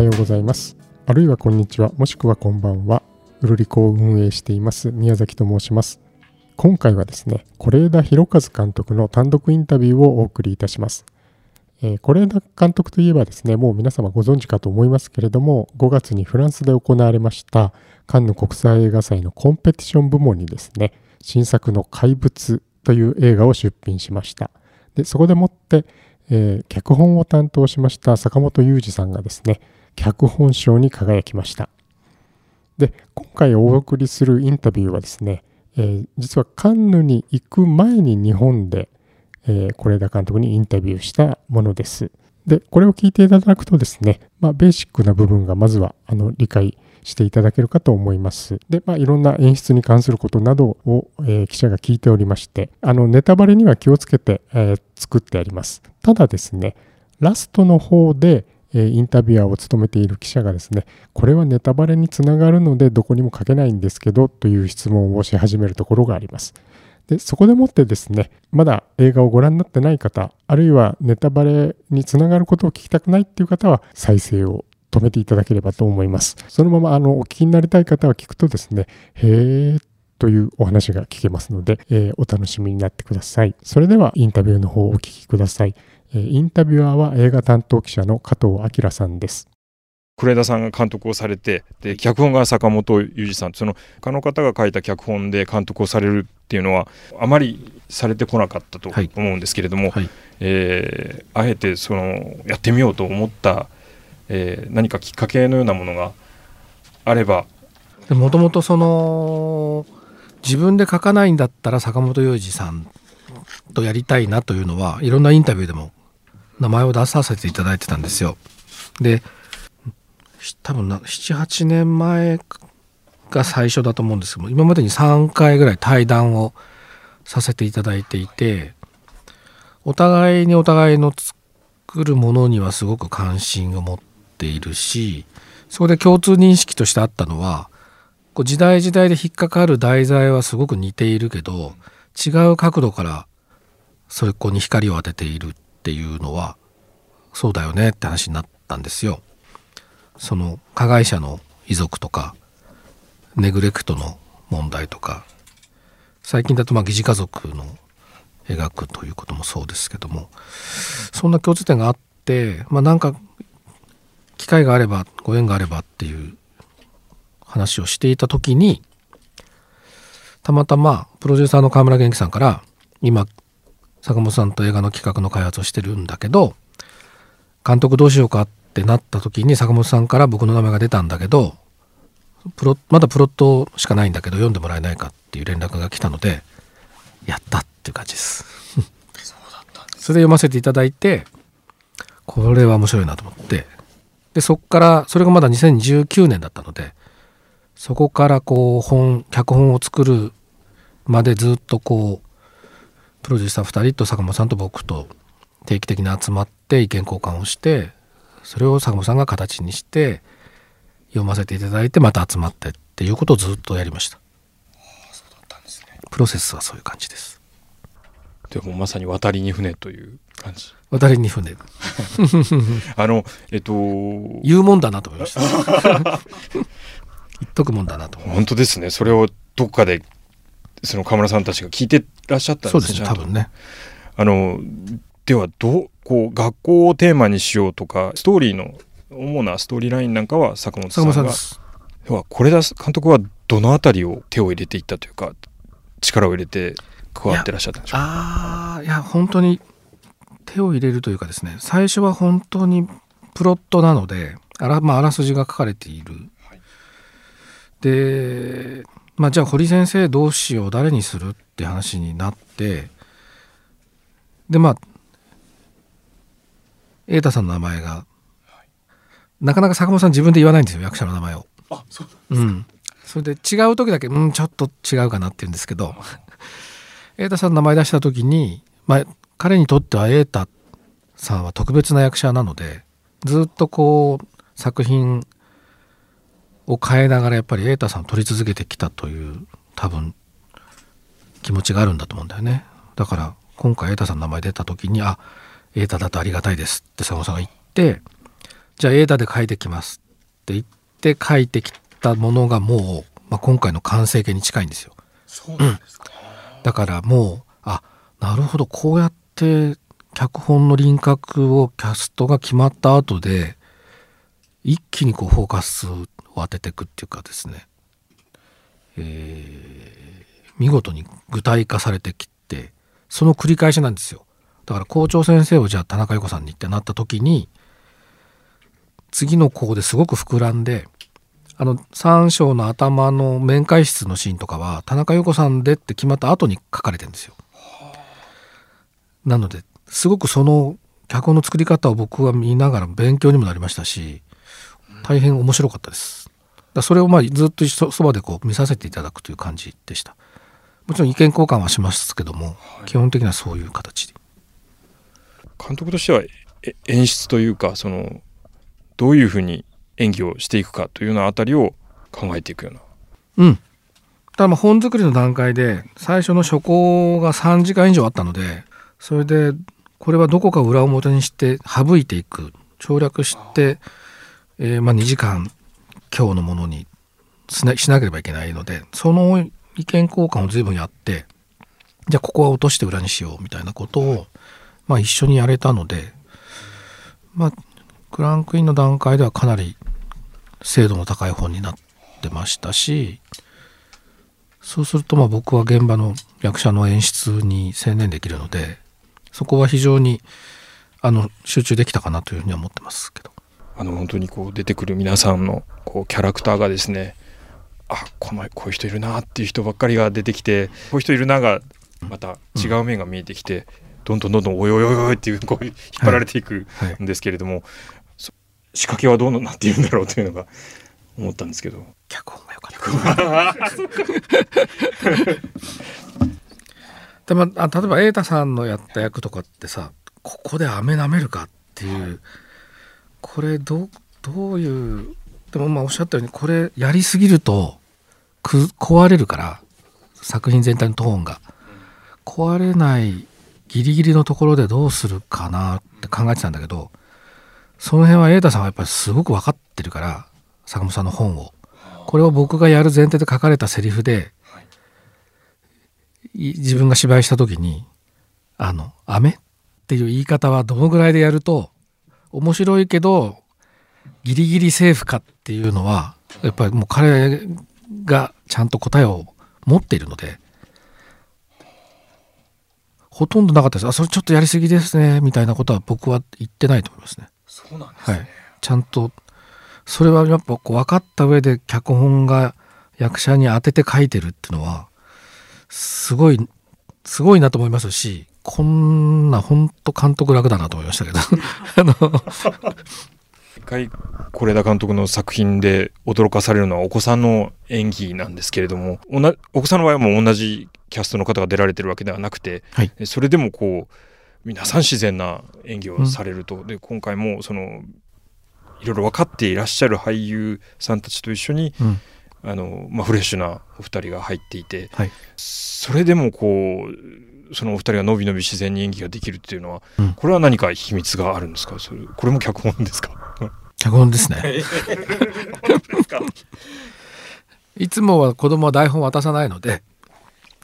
はようございます。あるいはこんにちは。もしくはこんばんは。うるりこを運営しています。宮崎と申します。今回はですね是枝裕和監督の単独インタビューをお送りいたします。是枝監督といえばですねもう皆様ご存知かと思いますけれども5月にフランスで行われましたカンヌ国際映画祭のコンペティション部門にですね新作の怪物という映画を出品しました。でそこでもって、えー、脚本を担当しました坂本雄二さんがですね脚本賞に輝きましたで今回お送りするインタビューはですね、えー、実はカンヌに行く前に日本で是、えー、枝監督にインタビューしたものですでこれを聞いていただくとですね、まあ、ベーシックな部分がまずはあの理解していただけるかと思います。で、まあ、いろんな演出に関することなどを、えー、記者が聞いておりまして、あの、ネタバレには気をつけて、えー、作ってあります。ただですね、ラストの方で、えインタビュアーを務めている記者がですね、これはネタバレにつながるのでどこにも書けないんですけどという質問をし始めるところがあります。でそこでもってですね、まだ映画をご覧になってない方、あるいはネタバレにつながることを聞きたくないっていう方は再生を止めていただければと思います。そのままあのお聞きになりたい方は聞くとですね、へーというお話が聞けますので、えー、お楽しみになってください。それではインタビューの方をお聞きください。えー、インタビュアーは映画担当記者の加藤明さんです。是枝さんが監督をされてで脚本が坂本裕二さん。その他の方が書いた脚本で監督をされるっていうのはあまりされてこなかったと思うんですけれども、はい。はい、えー、あえてそのやってみようと思ったえー、何かきっかけのようなものがあれば。もともとその自分で書かないんだったら坂本雄二さんとやりたいなというのはいろんなインタビューでも名前を出させていただいてたんですよ。で多分78年前が最初だと思うんですけど今までに3回ぐらい対談をさせていただいていてお互いにお互いの作るものにはすごく関心を持っているしそこで共通認識としてあったのはこう時代時代で引っかかる題材はすごく似ているけど違う角度からそれこに光を当てているっていうのはそうだよねって話になったんですよ。その加害者の遺族とかネグレクトの問題とか最近だとまあ疑似家族の描くということもそうですけどもそんな共通点があってまあなんか機会があればご縁があればっていう話をしていた時にたまたまプロデューサーの河村元気さんから今坂本さんと映画の企画の開発をしてるんだけど監督どうしようかってなった時に坂本さんから僕の名前が出たんだけどプロまだプロットしかないんだけど読んでもらえないかっていう連絡が来たのでやったっていう感じです。それで読ませていただいてこれは面白いなと思って。でそこからそれがまだ2019年だったのでそこからこう本脚本を作るまでずっとこうプロデューサー2人と坂本さんと僕と定期的に集まって意見交換をしてそれを坂本さんが形にして読ませていただいてまた集まってっていうことをずっとやりました。プロセスはそういう感じです。でもまさに渡りに船という感じ。渡りに船 あのえっと言うもんだなと思いました 言っとくもんだなと本当ですねそれをどっかでその河村さんたちが聞いてらっしゃったんですねそうですね多分ね。あのではどうこう学校をテーマにしようとかストーリーの主なストーリーラインなんかは坂本さんがでは是枝監督はどの辺りを手を入れていったというか力を入れて加わってらっしゃったんでしょうか？ああいや本当に手を入れるというかですね最初は本当にプロットなのであら,、まあ、あらすじが書かれている。はい、で、まあ、じゃあ堀先生どうしよう誰にするって話になってでまあ瑛太さんの名前が、はい、なかなか坂本さん自分で言わないんですよ役者の名前を。あそううん、それで違う時だけ「うんちょっと違うかな」って言うんですけど瑛太さんの名前出した時に、まあ、彼にとっては瑛太さんは特別な役者なのでずっとこう作品を変えながらやっぱり瑛太さんを撮り続けてきたという多分気持ちがあるんだと思うんだよね。だから今回瑛太さんの名前出た時に「あ瑛太だとありがたいです」って佐野さんが言ってじゃあエーダで書いてきますって言って書いてきたものがもう、まあ、今回の完成形に近いんですよ。そうなんですか、うん、だからもうあなるほどこうやって脚本の輪郭をキャストが決まった後で一気にこうフォーカスを当てていくっていうかですね、えー、見事に具体化されてきてその繰り返しなんですよだから校長先生をじゃあ田中由子さんにってなった時に次の項ですごく膨らんであの三章の頭の面会室のシーンとかは田中由子さんでって決まった後に書かれてるんですよ。なのですごくその脚本の作り方を僕は見ながら勉強にもなりましたし大変面白かったです。だそれをまあずっとそばでこう見させていただくという感じでした。もちろん意見交換はしますけども、基本的にはそういう形で。監督としては演出というかそのどういうふうに演技をしていくかというようなあたりを考えていくような。うん。ただまあ本作りの段階で最初の初稿が3時間以上あったのでそれでこれはどこか裏表にして省いていく省略して、えー、まあ2時間今日のものにしなければいけないのでその意見交換を随分やってじゃあここは落として裏にしようみたいなことを、まあ、一緒にやれたのでまあクランクインの段階ではかなり精度の高い本になってましたしそうするとまあ僕は現場の役者の演出に専念できるのでそこは非常にあの集中できたかなというふうには思ってますけど。あの本当にこう出てくる皆さんのこうキャラクターがですねあこのこういう人いるなっていう人ばっかりが出てきてこういう人いるながまた違う面が見えてきて、うん、どんどんどんどんおいおいおいっていうこう引っ張られていくんですけれども、はいはい、仕掛けはどうなっているんだろうというのが思ったんですけど。脚本が良かった。でもあ例えば瑛太さんのやった役とかってさここで飴舐めるかっていう、はい、これどどういうでもまあおっしゃったようにこれやりすぎるとく壊れるから作品全体のトーンが。壊れないギリギリのところでどうするかなって考えてたんだけどその辺は瑛太さんはやっぱりすごく分かってるから坂本さんの本を。これを僕がやる前提で書かれたセリフで、自分が芝居した時に「あの雨」っていう言い方はどのぐらいでやると面白いけどギリギリセーフかっていうのはやっぱりもう彼がちゃんと答えを持っているのでほとんどなかったです。あそれちょっとやりすぎですねみたいなことは僕は言ってないと思いますね。そうなんですね、はい、ちゃんとそれはやっぱこう分かった上で脚本が役者に当てて書いてるっていうのはすごいすごいなと思いますしこんな本当監督楽だなと思いましたけど。あの一回是枝監督の作品で驚かされるのはお子さんの演技なんですけれどもお子さんの場合はもう同じキャストの方が出られてるわけではなくて、はい、それでもこう皆さん自然な演技をされると、うん、で今回もそのいろいろ分かっていらっしゃる俳優さんたちと一緒に、うん、あのまあ、フレッシュなお二人が入っていて、はい、それでもこうそのお二人がのびのび自然に演技ができるっていうのは、うん、これは何か秘密があるんですか？それこれも脚本ですか？脚本ですね。いつもは子供は台本渡さないので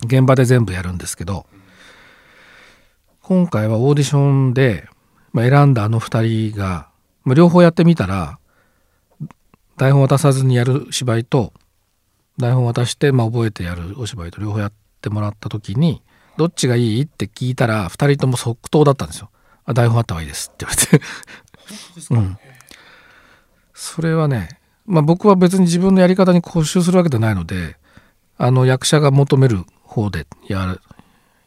現場で全部やるんですけど今回はオーディションで、まあ、選んだあの2人が、まあ、両方やってみたら台本渡さずにやる芝居と台本渡して、まあ、覚えてやるお芝居と両方やってもらった時にどっちがいいって聞いたら2人とも即答だったんですよ。あ台本あった方がいいですって言われて。うん、それはね、まあ、僕は別に自分のやり方に固執するわけではないのであの役者が求める方でやる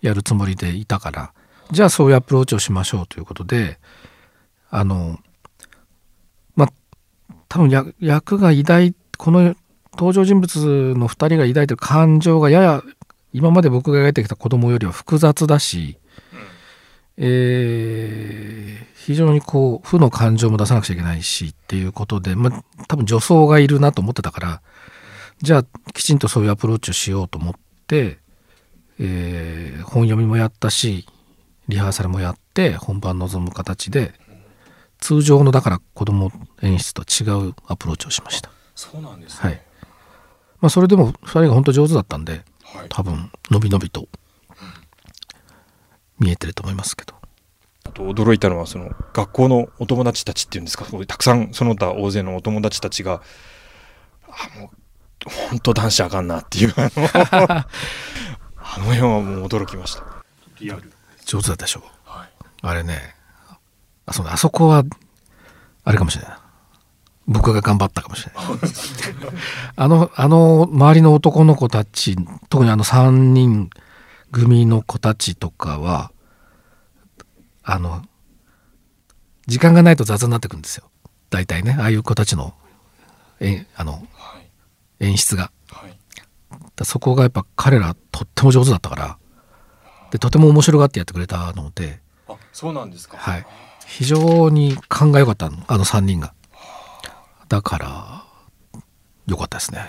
やるつもりでいたからじゃあそういうアプローチをしましょうということであのまあ多分役が抱いこの登場人物の2人が抱いてる感情がやや今まで僕が描いてきた子供よりは複雑だし、えー、非常にこう負の感情も出さなくちゃいけないしっていうことで、まあ、多分女装がいるなと思ってたからじゃあきちんとそういうアプローチをしようと思って、えー、本読みもやったしリハーサルもやって本番臨む形で通常のだから子供演出と違うアプローチをしました。そうなんです、ね、はいまあ、それでも2人が本当上手だったんで、はい、多分のびのびと見えてると思いますけど。あと驚いたのはその学校のお友達たちっていうんですか？たくさんその他大勢のお友達たちがあもう本当男子あかんなっていう。あのあの辺はもう驚きました。リアル。上手だったでしょ、はい、あれねあそあそこはあれかもしれない僕が頑張ったかもしれない。あのあの周りの男の子たち特にあの3人組の子たちとかはあの時間がないと雑になってくるんですよ。大体ねああいう子たちのえあの、はい、演出が、はい、そこがやっぱ彼らとっても上手だったからでとても面白がってやってくれたのであそうなんですか。はい。非常に勘が良かったあの3人がだから良かったですね。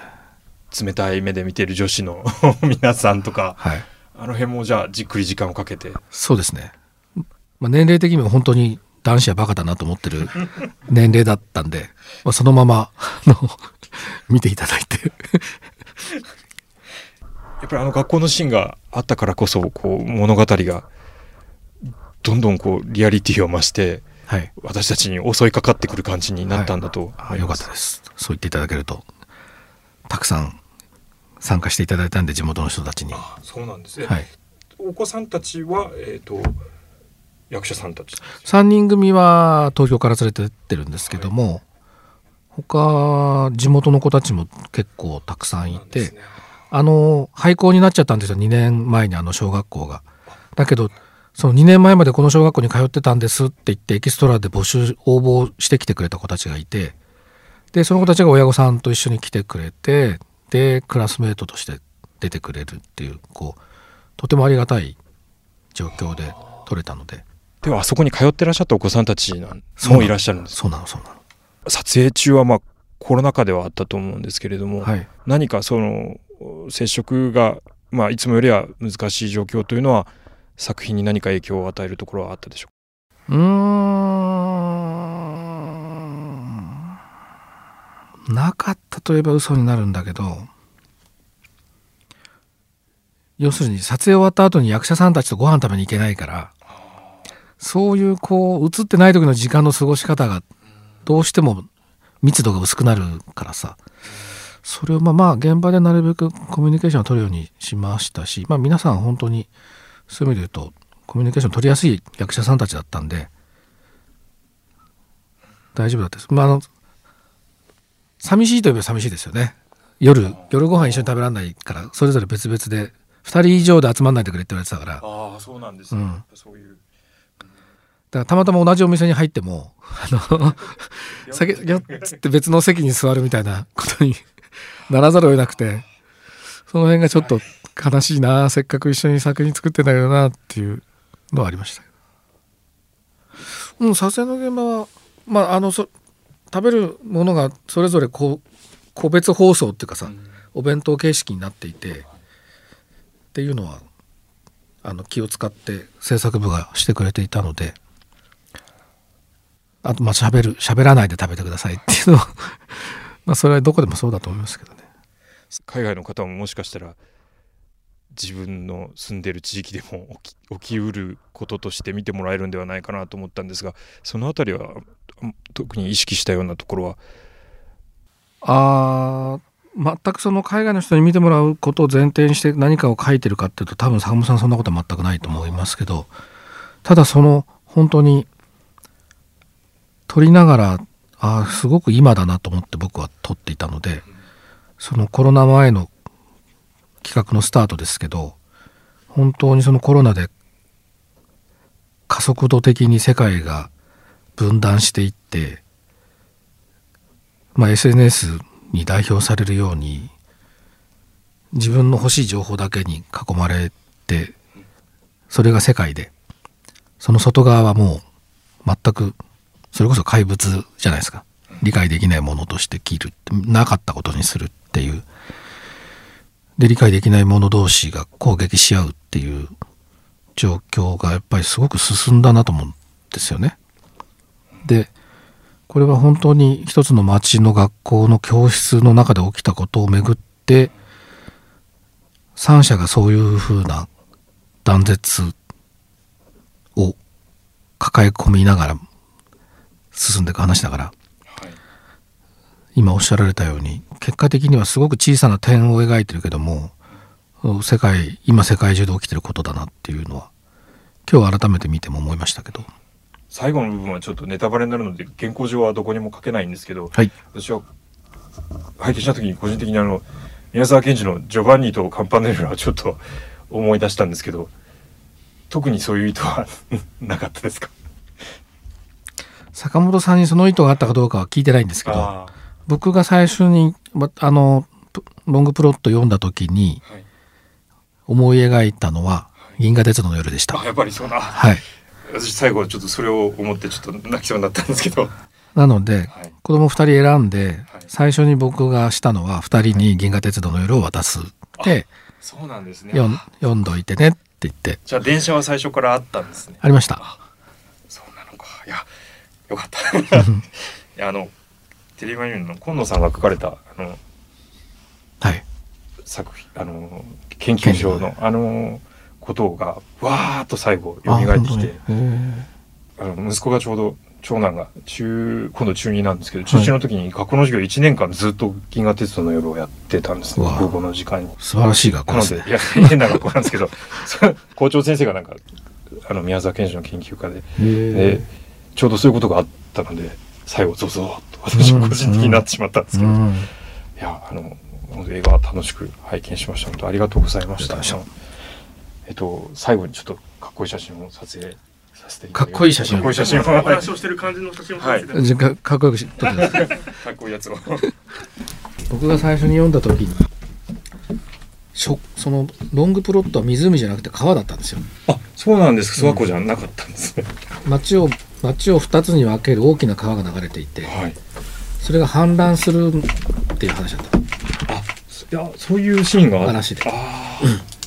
冷たい目で見てる女子の 皆さんとか、はい、あの辺もじゃあじっくり時間をかけて。そうですね、まあ、年齢的にも本当に男子はバカだなと思ってる 年齢だったんで、まあ、そのままの 見ていただいて。やっぱりあの学校のシーンがあったからこそこう物語がどんどんこうリアリティを増してはい、私たちに襲いかかってくる感じになったんだと、はい、よかったです。そう言っていただけるとたくさん参加していただいたんで地元の人たちに。そうなんですね、はい、お子さんたちは、えーと、役者さんたち。3人組は東京から連れてってるんですけども、はい、他地元の子たちも結構たくさんいて、ね、あの廃校になっちゃったんですよ。2年前にあの小学校が。だけどその2年前までこの小学校に通ってたんですって言ってエキストラで募集応募してきてくれた子たちがいてでその子たちが親御さんと一緒に来てくれてでクラスメートとして出てくれるっていうこうとてもありがたい状況で取れたので。ではあそこに通ってらっしゃったお子さんたちもいらっしゃるんですそうなのそうなの。撮影中はまあコロナ禍ではあったと思うんですけれども、はい、何かその接触が、まあ、いつもよりは難しい状況というのは作品に何か影響を与えるところはあったでしょううん。なかったといえば嘘になるんだけど要するに撮影終わった後に役者さんたちとご飯食べに行けないからそういうこう映ってない時の時間の過ごし方がどうしても密度が薄くなるからさ。それをまあまあ現場でなるべくコミュニケーションを取るようにしましたしまあ皆さん本当にそういう意味で言うとコミュニケーション取りやすい役者さんたちだったんで大丈夫だったです。まあ、あの寂しいといえば寂しいですよね。夜夜ご飯一緒に食べられないからそれぞれ別々で2人以上で集まんないでくれって言われてたからああそうなんですね、うん、そういうだからたまたま同じお店に入ってもあの 酒よっつって別の席に座るみたいなことにならざるを得なくてその辺がちょっと悲しいなせっかく一緒に作品作ってんだけどなっていうのはありましたうん撮影の現場はまああのそ食べるものがそれぞれこう個別包装っていうかさ、うん、お弁当形式になっていてっていうのはあの気を使って制作部がしてくれていたのであとまあ喋る喋らないで食べてくださいっていうのは まあそれはどこでもそうだと思いますけどね。海外の方ももしかしたら自分の住んでる地域でも 起き起きうることとして見てもらえるんではないかなと思ったんですがその辺りは特に意識したようなところは？あ全くその海外の人に見てもらうことを前提にして何かを書いてるかっていうと多分坂本さんそんなことは全くないと思いますけどただその本当に撮りながらあすごく今だなと思って僕は撮っていたのでそのコロナ前の企画のスタートですけど本当にそのコロナで加速度的に世界が分断していって、まあ、SNS に代表されるように自分の欲しい情報だけに囲まれてそれが世界でその外側はもう全くそれこそ怪物じゃないですか。理解できないものとして切るなかったことにするっていう。で理解できない者同士が攻撃し合うっていう状況がやっぱりすごく進んだなと思うんですよね。でこれは本当に一つの町の学校の教室の中で起きたことをめぐって三者がそういうふうな断絶を抱え込みながら進んでいく話だから、今おっしゃられたように結果的にはすごく小さな点を描いてるけども世界今世界中で起きてることだなっていうのは今日改めて見ても思いましたけど。最後の部分はちょっとネタバレになるので原稿上はどこにも書けないんですけど、はい、私は拝見した時に個人的にあの宮沢賢治の「ジョバンニとカンパネルラ」はちょっと思い出したんですけど特にそういう意図はなかったですか？坂本さんにその意図があったかどうかは聞いてないんですけど僕が最初にあのロングプロット読んだ時に思い描いたのは「銀河鉄道の夜」でした。やっぱりそうな、はい、私最後ちょっとそれを思ってちょっと泣きそうになったんですけど。なので、はい、子供2人選んで、はい、最初に僕がしたのは2人に「銀河鉄道の夜」を渡すでそうなんですね。読んどいてねって言って。じゃあ電車は最初からあったんですね。ありました。そうなのか。いやよかった。いやあのテレビ番組の今野さんが書かれたあのはい。作品あの研究所のあのことがわーっと最後蘇ってきてあの息子がちょうど長男が中今度中2なんですけど中1の時に学校の授業1年間ずっと「銀河鉄道の夜」をやってたんですね午後の時間に。素晴らしい学校ですね。いや 変な学校なんですけど 校長先生がなんかあの宮沢賢治の研究家で。でちょうどそういうことがあったので最後ゾゾッと私は個人的になってしまったんですけど、いやあの映画は楽しく拝見しました。のでありがとうございました。えっと最後にちょっとかっこいい写真を撮影かっこいい写真。かっこいい写真を。話をしてる感じの写真を撮ってはい、かかっこよく撮って かっこいいやつを。僕が最初に読んだ時に、そのロングプロットは湖じゃなくて川だったんですよ。あ、そうなんです諏訪湖じゃなかったんですね。町を町を二つに分ける大きな川が流れていて、はい、それが氾濫するっていう話だった。あ、いやそういうシーンが話で。ああ。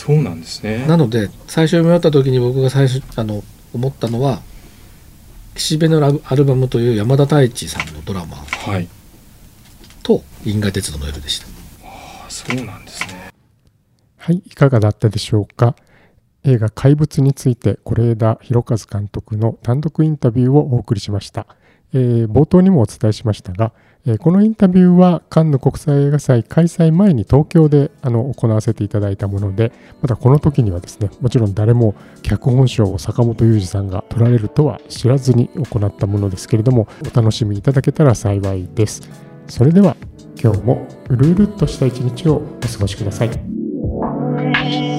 そうなんですねなので最初読み終わった時に僕が最初あの思ったのは岸辺のアルバムという山田太一さんのドラマと「銀河鉄道の夜」でした、ああそうなんですね。はいいかがだったでしょうか？映画「怪物」について是枝裕和監督の単独インタビューをお送りしました、えー、冒頭にもお伝えしましたがえこのインタビューはカンヌ国際映画祭開催前に東京であの行わせていただいたものでまたこの時にはですねもちろん誰も脚本賞を坂本雄二さんが取られるとは知らずに行ったものですけれどもお楽しみいただけたら幸いですそれでは今日もうるうるっとした一日をお過ごしください。